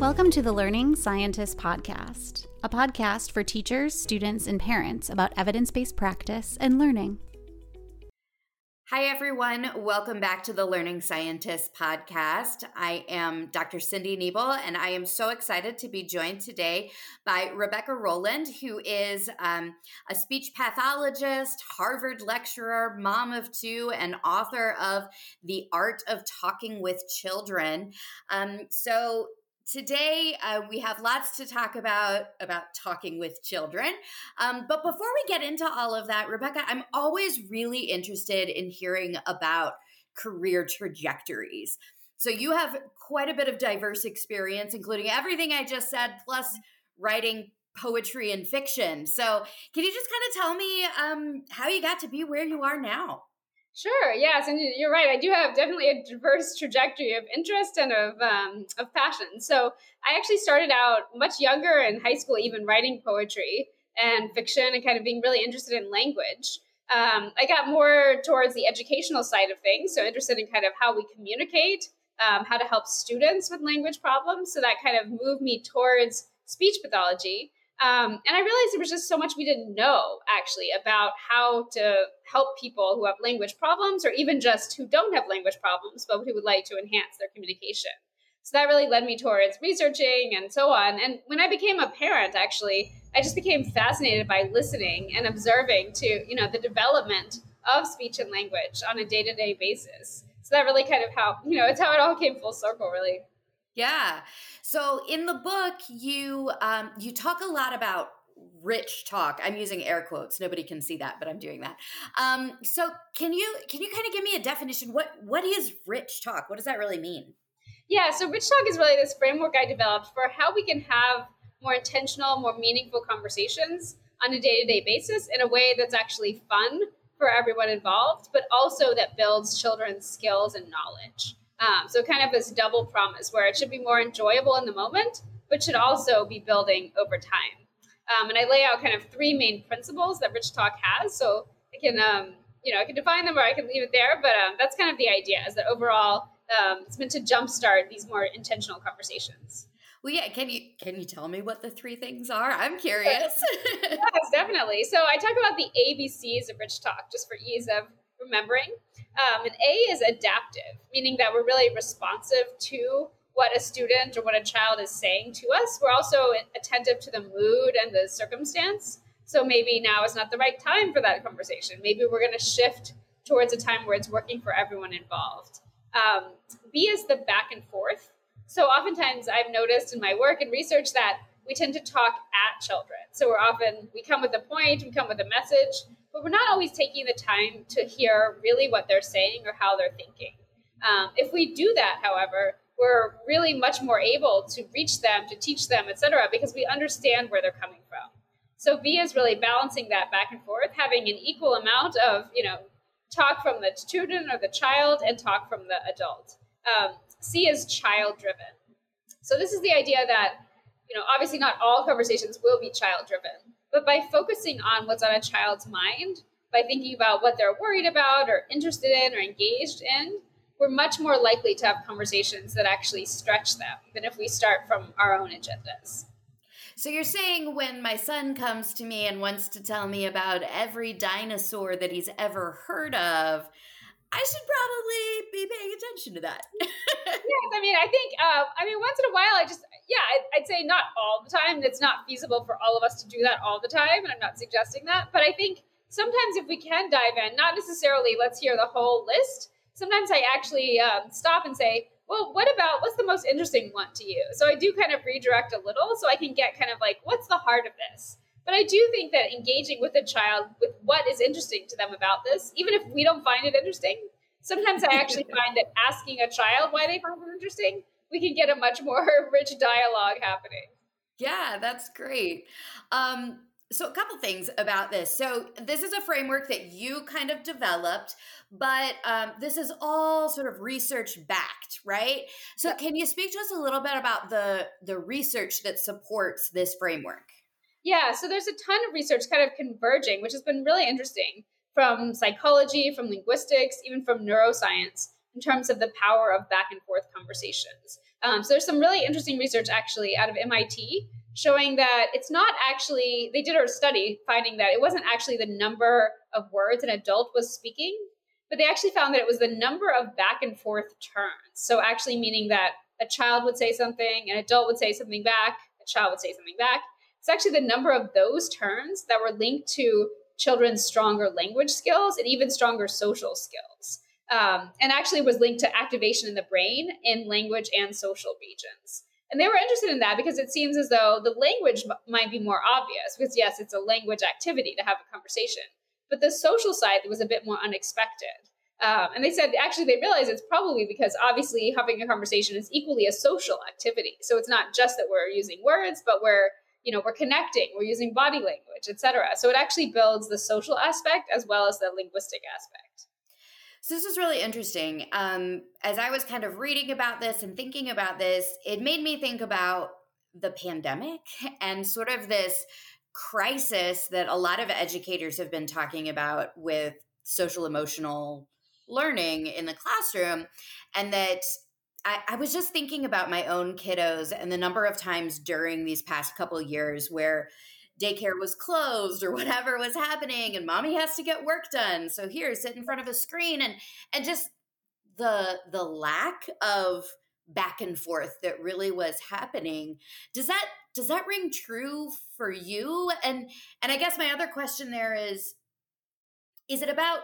Welcome to the Learning Scientist Podcast, a podcast for teachers, students, and parents about evidence based practice and learning. Hi, everyone. Welcome back to the Learning Scientist podcast. I am Dr. Cindy Nebel, and I am so excited to be joined today by Rebecca Rolland, who is um, a speech pathologist, Harvard lecturer, mom of two, and author of The Art of Talking with Children. Um, so, today uh, we have lots to talk about about talking with children. Um, but before we get into all of that rebecca i'm always really interested in hearing about career trajectories. So you have quite a bit of diverse experience including everything i just said plus writing poetry and fiction. So can you just kind of tell me um, how you got to be where you are now Sure. Yes, and you're right. I do have definitely a diverse trajectory of interest and of um, of passion. So I actually started out much younger in high school, even writing poetry and fiction, and kind of being really interested in language. Um, I got more towards the educational side of things, so interested in kind of how we communicate, um, how to help students with language problems. So that kind of moved me towards speech pathology. Um, and I realized there was just so much we didn't know actually about how to help people who have language problems or even just who don't have language problems, but who would like to enhance their communication. So that really led me towards researching and so on. And when I became a parent, actually, I just became fascinated by listening and observing to, you know, the development of speech and language on a day-to-day basis. So that really kind of how, you know, it's how it all came full circle, really. Yeah. So in the book, you um, you talk a lot about rich talk. I'm using air quotes. Nobody can see that, but I'm doing that. Um, so can you can you kind of give me a definition? What what is rich talk? What does that really mean? Yeah. So rich talk is really this framework I developed for how we can have more intentional, more meaningful conversations on a day to day basis in a way that's actually fun for everyone involved, but also that builds children's skills and knowledge. Um, so kind of this double promise where it should be more enjoyable in the moment, but should also be building over time. Um, and I lay out kind of three main principles that Rich Talk has. So I can, um, you know, I can define them or I can leave it there, but um, that's kind of the idea is that overall um, it's meant to jumpstart these more intentional conversations. Well, yeah. Can you can you tell me what the three things are? I'm curious. yes, definitely. So I talk about the ABCs of Rich Talk just for ease of remembering. Um, and A is adaptive, meaning that we're really responsive to what a student or what a child is saying to us. We're also attentive to the mood and the circumstance. So maybe now is not the right time for that conversation. Maybe we're going to shift towards a time where it's working for everyone involved. Um, B is the back and forth. So oftentimes I've noticed in my work and research that we tend to talk at children. So we're often, we come with a point, we come with a message, but we're not always taking the time to hear really what they're saying or how they're thinking. Um, if we do that, however, we're really much more able to reach them, to teach them, etc., because we understand where they're coming from. So B is really balancing that back and forth, having an equal amount of, you know, talk from the student or the child and talk from the adult. Um, C is child driven. So this is the idea that, you know, obviously not all conversations will be child driven, but by focusing on what's on a child's mind, by thinking about what they're worried about or interested in or engaged in, we're much more likely to have conversations that actually stretch them than if we start from our own agendas. So you're saying when my son comes to me and wants to tell me about every dinosaur that he's ever heard of, I should probably be paying attention to that. yes, I mean, I think, uh, I mean, once in a while, I just, yeah, I'd, I'd, say not all the time. It's not feasible for all of us to do that all the time, and I'm not suggesting that. But I think sometimes if we can dive in, not necessarily let's hear the whole list. Sometimes I actually um, stop and say, well, what about what's the most interesting one to you? So I do kind of redirect a little so I can get kind of like, what's the heart of this? But I do think that engaging with a child with what is interesting to them about this, even if we don't find it interesting, sometimes I actually find that asking a child why they find it interesting we can get a much more rich dialogue happening. Yeah, that's great. Um, so, a couple things about this. So, this is a framework that you kind of developed, but um, this is all sort of research backed, right? So, yeah. can you speak to us a little bit about the the research that supports this framework? Yeah, so there's a ton of research kind of converging, which has been really interesting from psychology, from linguistics, even from neuroscience in terms of the power of back and forth conversations. Um, so there's some really interesting research actually out of MIT showing that it's not actually, they did a study finding that it wasn't actually the number of words an adult was speaking, but they actually found that it was the number of back and forth turns. So actually meaning that a child would say something, an adult would say something back, a child would say something back. It's actually the number of those turns that were linked to children's stronger language skills and even stronger social skills. Um, and actually was linked to activation in the brain in language and social regions. And they were interested in that because it seems as though the language m- might be more obvious, because yes, it's a language activity to have a conversation. But the social side was a bit more unexpected. Um, and they said actually they realized it's probably because obviously having a conversation is equally a social activity. So it's not just that we're using words, but we're you know we're connecting, we're using body language, etc. So it actually builds the social aspect as well as the linguistic aspect. So this is really interesting. Um, as I was kind of reading about this and thinking about this, it made me think about the pandemic and sort of this crisis that a lot of educators have been talking about with social emotional learning in the classroom and that I, I, was just thinking about my own kiddos and the number of times during these past couple years where daycare was closed or whatever was happening and mommy has to get work done. So here sit in front of a screen and and just the the lack of back and forth that really was happening. Does that does that ring true for you? And and i guess my other question there is is it about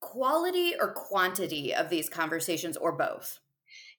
quality or quantity of these conversations or both?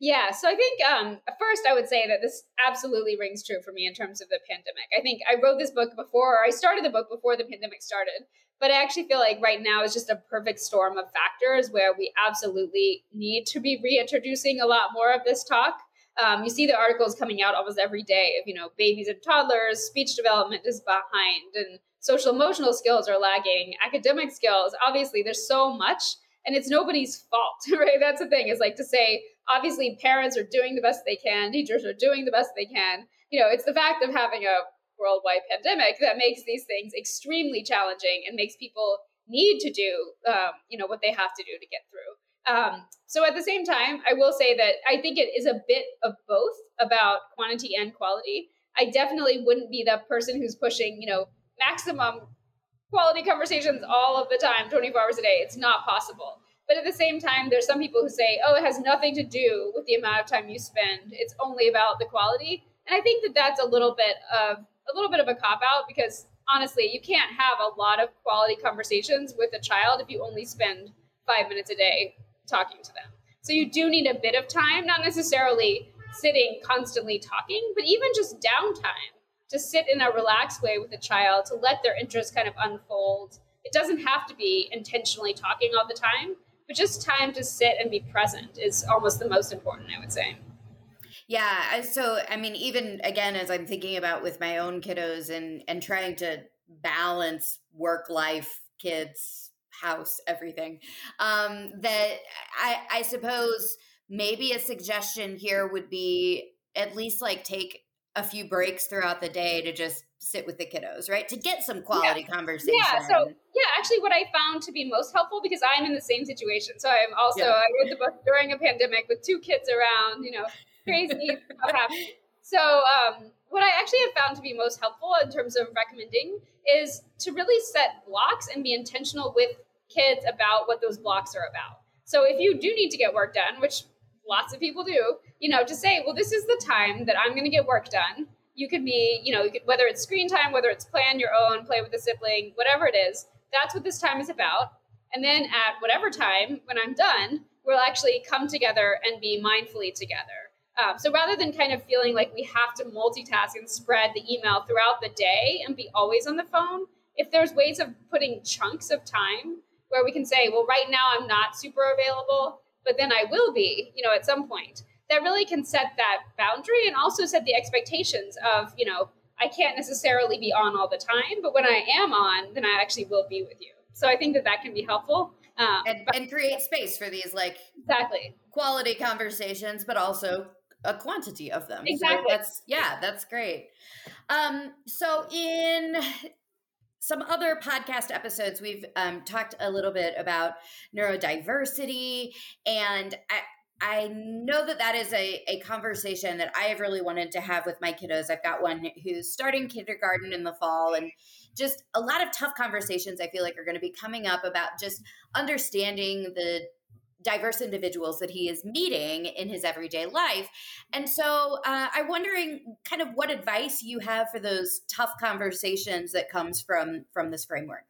Yeah, so I think um, first I would say that this absolutely rings true for me in terms of the pandemic. I think I wrote this book before, or I started the book before the pandemic started, but I actually feel like right now is just a perfect storm of factors where we absolutely need to be reintroducing a lot more of this talk. Um, you see the articles coming out almost every day of you know babies and toddlers, speech development is behind, and social emotional skills are lagging, academic skills. Obviously, there's so much, and it's nobody's fault, right? That's the thing is like to say, obviously, parents are doing the best they can, teachers are doing the best they can. You know, it's the fact of having a worldwide pandemic that makes these things extremely challenging and makes people need to do, um, you know, what they have to do to get through. Um, so at the same time, I will say that I think it is a bit of both about quantity and quality. I definitely wouldn't be the person who's pushing, you know, maximum quality conversations all of the time, 24 hours a day. It's not possible. But at the same time, there's some people who say, oh, it has nothing to do with the amount of time you spend. It's only about the quality. And I think that that's a little bit of a little bit of a cop out because honestly, you can't have a lot of quality conversations with a child if you only spend five minutes a day talking to them. So you do need a bit of time, not necessarily sitting constantly talking, but even just downtime to sit in a relaxed way with a child, to let their interests kind of unfold. It doesn't have to be intentionally talking all the time, but just time to sit and be present is almost the most important, I would say. Yeah. So, I mean, even again, as I'm thinking about with my own kiddos and, and trying to balance work life, kids, house, everything, um, that I, I suppose maybe a suggestion here would be at least like take a few breaks throughout the day to just sit with the kiddos, right? To get some quality yeah. conversation. Yeah. So yeah, actually what I found to be most helpful because I'm in the same situation. So I'm also yeah. I wrote the book during a pandemic with two kids around, you know, crazy stuff happening. So um, what I actually have found to be most helpful in terms of recommending is to really set blocks and be intentional with kids about what those blocks are about. So if you do need to get work done, which lots of people do, you know, to say, well, this is the time that I'm going to get work done. You could be, you know, you could, whether it's screen time, whether it's plan your own, play with a sibling, whatever it is, that's what this time is about. And then at whatever time, when I'm done, we'll actually come together and be mindfully together. Um, so rather than kind of feeling like we have to multitask and spread the email throughout the day and be always on the phone, if there's ways of putting chunks of time where we can say, well, right now I'm not super available, but then I will be, you know, at some point. That really can set that boundary and also set the expectations of, you know, I can't necessarily be on all the time, but when I am on, then I actually will be with you. So I think that that can be helpful. Um, and, but, and create space for these like exactly quality conversations, but also a quantity of them. Exactly. So that's yeah, that's great. Um, so in some other podcast episodes, we've um, talked a little bit about neurodiversity, and I, I know that that is a, a conversation that I have really wanted to have with my kiddos. I've got one who's starting kindergarten in the fall, and just a lot of tough conversations I feel like are going to be coming up about just understanding the diverse individuals that he is meeting in his everyday life. And so uh, I'm wondering kind of what advice you have for those tough conversations that comes from from this framework.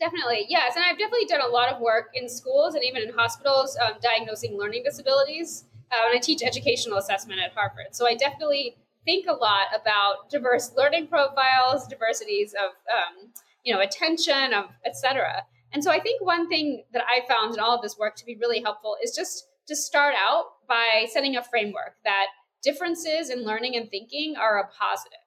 Definitely, yes. And I've definitely done a lot of work in schools and even in hospitals um, diagnosing learning disabilities. Uh, and I teach educational assessment at Harvard. So I definitely think a lot about diverse learning profiles, diversities of, um, you know, attention, of et cetera. And so I think one thing that I found in all of this work to be really helpful is just to start out by setting a framework that differences in learning and thinking are a positive.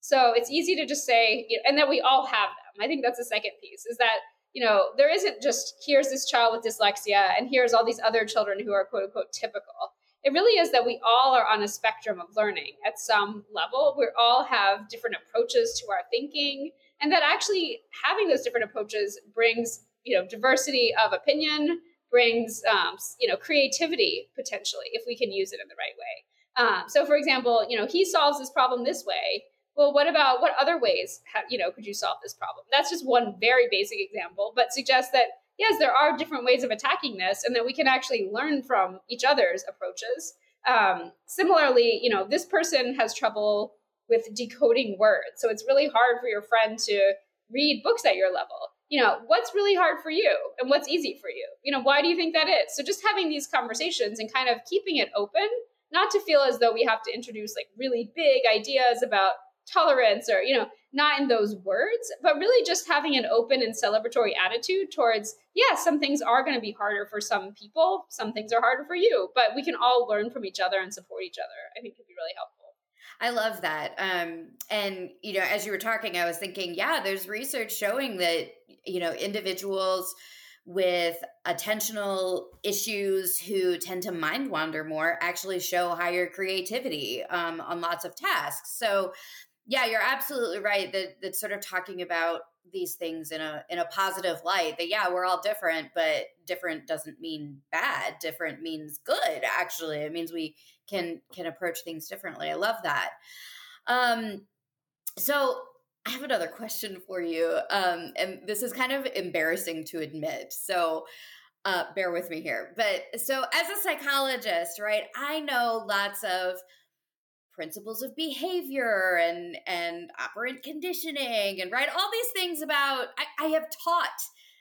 So it's easy to just say, you know, and that we all have them. I think that's the second piece is that, you know, there isn't just here's this child with dyslexia and here's all these other children who are quote unquote typical. It really is that we all are on a spectrum of learning at some level. We all have different approaches to our thinking and that actually having those different approaches brings you know diversity of opinion brings um, you know creativity potentially if we can use it in the right way. Um, so for example you know he solves this problem this way. Well what about what other ways have, you know could you solve this problem? That's just one very basic example but suggests that yes there are different ways of attacking this and that we can actually learn from each other's approaches. Um, similarly you know this person has trouble with decoding words. So it's really hard for your friend to read books at your level. You know, what's really hard for you and what's easy for you? You know, why do you think that is? So just having these conversations and kind of keeping it open, not to feel as though we have to introduce like really big ideas about tolerance or, you know, not in those words, but really just having an open and celebratory attitude towards, yeah, some things are going to be harder for some people, some things are harder for you, but we can all learn from each other and support each other. I think could be really helpful. I love that. Um, and, you know, as you were talking, I was thinking, yeah, there's research showing that, you know, individuals with attentional issues who tend to mind wander more actually show higher creativity um, on lots of tasks. So, yeah, you're absolutely right that that sort of talking about these things in a in a positive light that yeah we're all different but different doesn't mean bad. Different means good actually. It means we can can approach things differently. I love that. Um so i have another question for you um and this is kind of embarrassing to admit so uh bear with me here. But so as a psychologist right i know lots of principles of behavior and and operant conditioning and right all these things about I, I have taught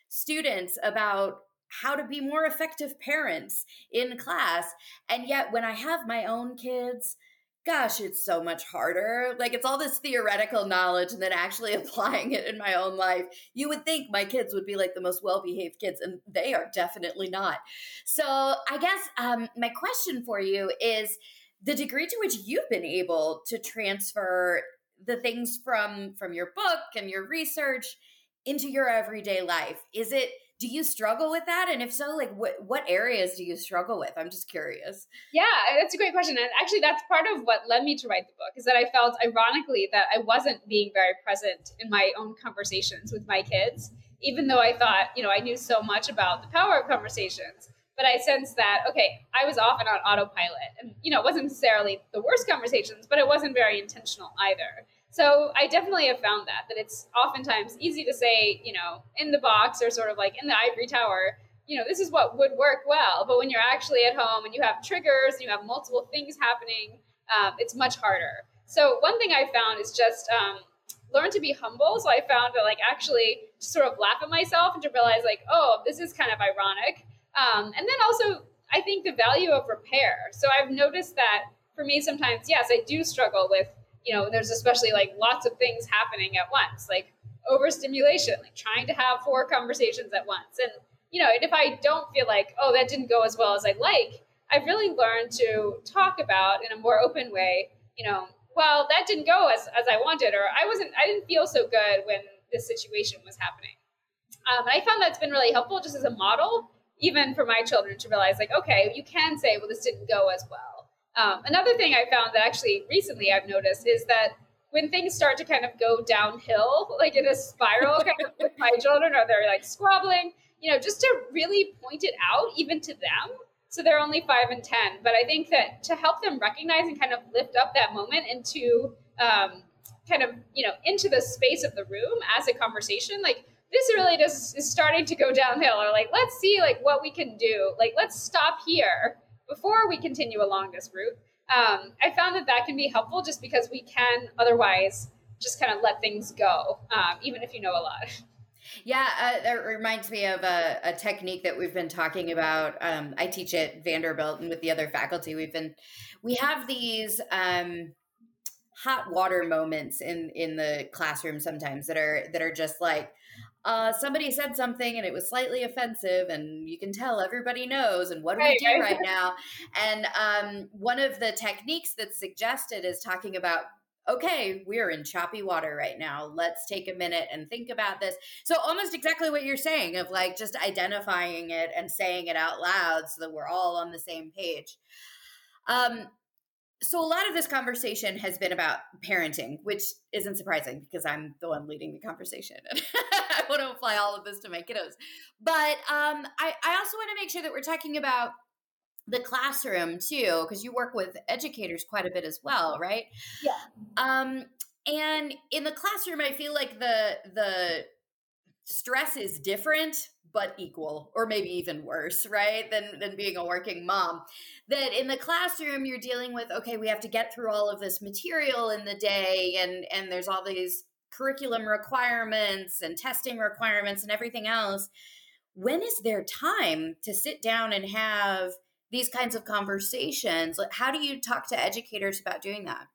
students about how to be more effective parents in class and yet when i have my own kids gosh it's so much harder. Like it's all this theoretical knowledge and then actually applying it in my own life. You would think my kids would be like the most well-behaved kids and they are definitely not. So i guess um, my question for you is the degree to which you've been able to transfer the things from from your book and your research into your everyday life. Is it do you struggle with that? And if so like what what areas do you struggle with? I'm just curious. Yeah that's a great question. And actually that's part of what led me to write the book is that i felt ironically that i wasn't being very present in my own conversations with my kids even though i thought you know i knew so much about the power of conversations but I sensed that okay, I was often on autopilot, and you know, it wasn't necessarily the worst conversations, but it wasn't very intentional either. So I definitely have found that that it's oftentimes easy to say, you know, in the box or sort of like in the ivory tower, you know, this is what would work well. But when you're actually at home and you have triggers and you have multiple things happening, um, it's much harder. So one thing I found is just um, learn to be humble. So I found that like actually sort of laugh at myself and to realize like, oh, this is kind of ironic. Um, and then also, I think the value of repair. So I've noticed that for me, sometimes, yes, I do struggle with, you know, there's especially like lots of things happening at once, like overstimulation, like trying to have four conversations at once. And, you know, and if I don't feel like, oh, that didn't go as well as I'd like, I've really learned to talk about in a more open way, you know, well, that didn't go as, as I wanted, or I wasn't, I didn't feel so good when this situation was happening. Um, and I found that's been really helpful just as a model even for my children to realize like okay you can say well this didn't go as well um, another thing i found that actually recently i've noticed is that when things start to kind of go downhill like in a spiral kind of with my children or they're like squabbling you know just to really point it out even to them So they're only five and 10. But I think that to help them recognize and kind of lift up that moment into um, kind of, you know, into the space of the room as a conversation, like this really just is starting to go downhill or like, let's see like what we can do. Like, let's stop here before we continue along this route. Um, I found that that can be helpful just because we can otherwise just kind of let things go, um, even if you know a lot. Yeah, uh, that reminds me of a, a, technique that we've been talking about. Um, I teach at Vanderbilt, and with the other faculty, we've been we have these um, hot water moments in in the classroom sometimes that are that are just like uh, somebody said something and it was slightly offensive, and you can tell everybody knows. And what do right, we do right, right now? And um, one of the techniques that's suggested is talking about okay, we're in choppy water right now. Let's take a minute and think about this. So, almost exactly what you're saying of like just identifying it and saying it out loud so that we're all on the same page. Um, so, a lot of this conversation has been about parenting, which isn't surprising because I'm the one leading the conversation. I want to apply all of this to my kiddos. But um, I, I also want to make sure that we're talking about the classroom too because you work with educators quite a bit as well right yeah um and in the classroom i feel like the the stress is different but equal or maybe even worse right than than being a working mom that in the classroom you're dealing with okay we have to get through all of this material in the day and and there's all these curriculum requirements and testing requirements and everything else. When is there time to sit down and have these kinds of conversations? How do you talk to educators about doing that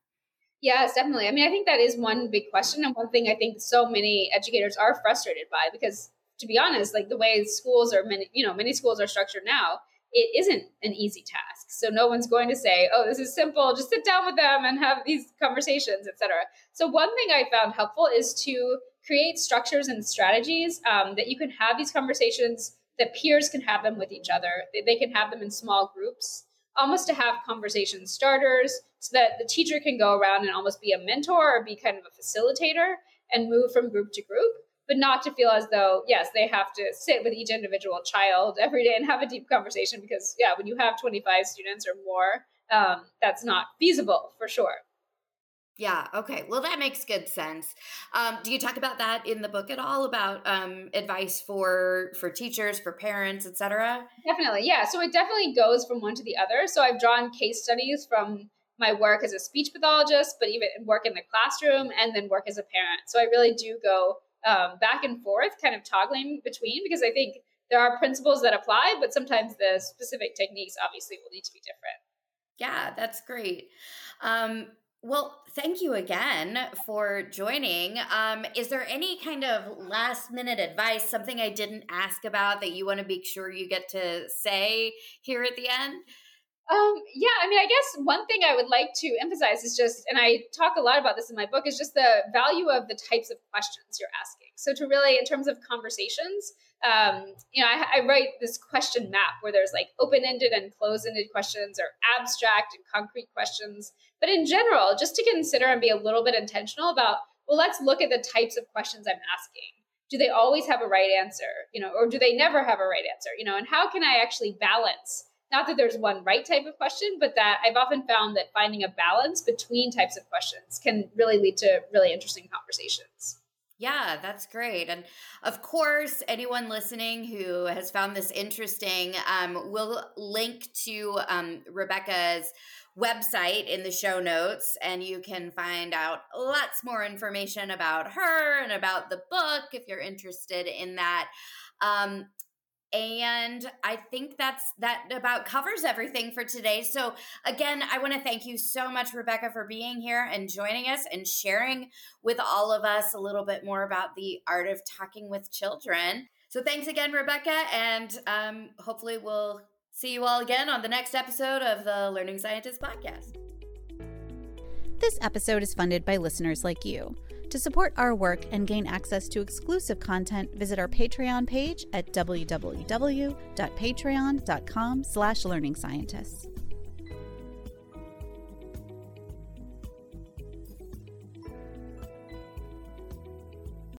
yes definitely. I mean i think that is one big question and one thing i think so many educators are frustrated by because to be honest like the way schools are many you know many schools are structured now it isn't an easy task. So no one's going to say oh this is simple. Just sit down with them and have these conversations etc so one thing i found helpful is to create structures and strategies um, that you can have these conversations that peers can have them with each other. They, they can have them in small groups, almost to have conversation starters so that the teacher can go around and almost be a mentor or be kind of a facilitator and move from group to group, but not to feel as though, yes, they have to sit with each individual child every day and have a deep conversation because, yeah, when you have 25 students or more, um, that's not feasible for sure. Yeah. Okay. Well, that makes good sense. Um, do you talk about that in the book at all about um, advice for for teachers, for parents, etc.? Definitely. Yeah. So it definitely goes from one to the other. So I've drawn case studies from my work as a speech pathologist, but even work in the classroom and then work as a parent. So I really do go um, back and forth, kind of toggling between, because I think there are principles that apply, but sometimes the specific techniques obviously will need to be different. Yeah, that's great. Um, well, thank you again for joining. Um, is there any kind of last minute advice, something I didn't ask about that you want to make sure you get to say here at the end? Um, yeah, I mean, I guess one thing I would like to emphasize is just, and I talk a lot about this in my book, is just the value of the types of questions you're asking. So, to really, in terms of conversations, um, you know, I, I, write this question map where there's like open ended and closed ended questions or abstract and concrete questions. But in general, just to consider and be a little bit intentional about, well, let's look at the types of questions I'm asking. Do they always have a right answer? You know, or do they never have a right answer? You know, and how can I actually balance not that there's one right type of question, but that I've often found that finding a balance between types of questions can really lead to really interesting conversations. Yeah, that's great. And of course, anyone listening who has found this interesting, um, we'll link to um, Rebecca's website in the show notes, and you can find out lots more information about her and about the book if you're interested in that. Um, and i think that's that about covers everything for today. So again i want to thank you so much rebecca for being here and joining us and sharing with all of us a little bit more about the art of talking with children. So thanks again rebecca and um, hopefully we'll see you all again on the next episode of the learning scientist podcast. This episode is funded by listeners like you to support our work and gain access to exclusive content, visit our Patreon page at www.patreon.com slash learning scientists.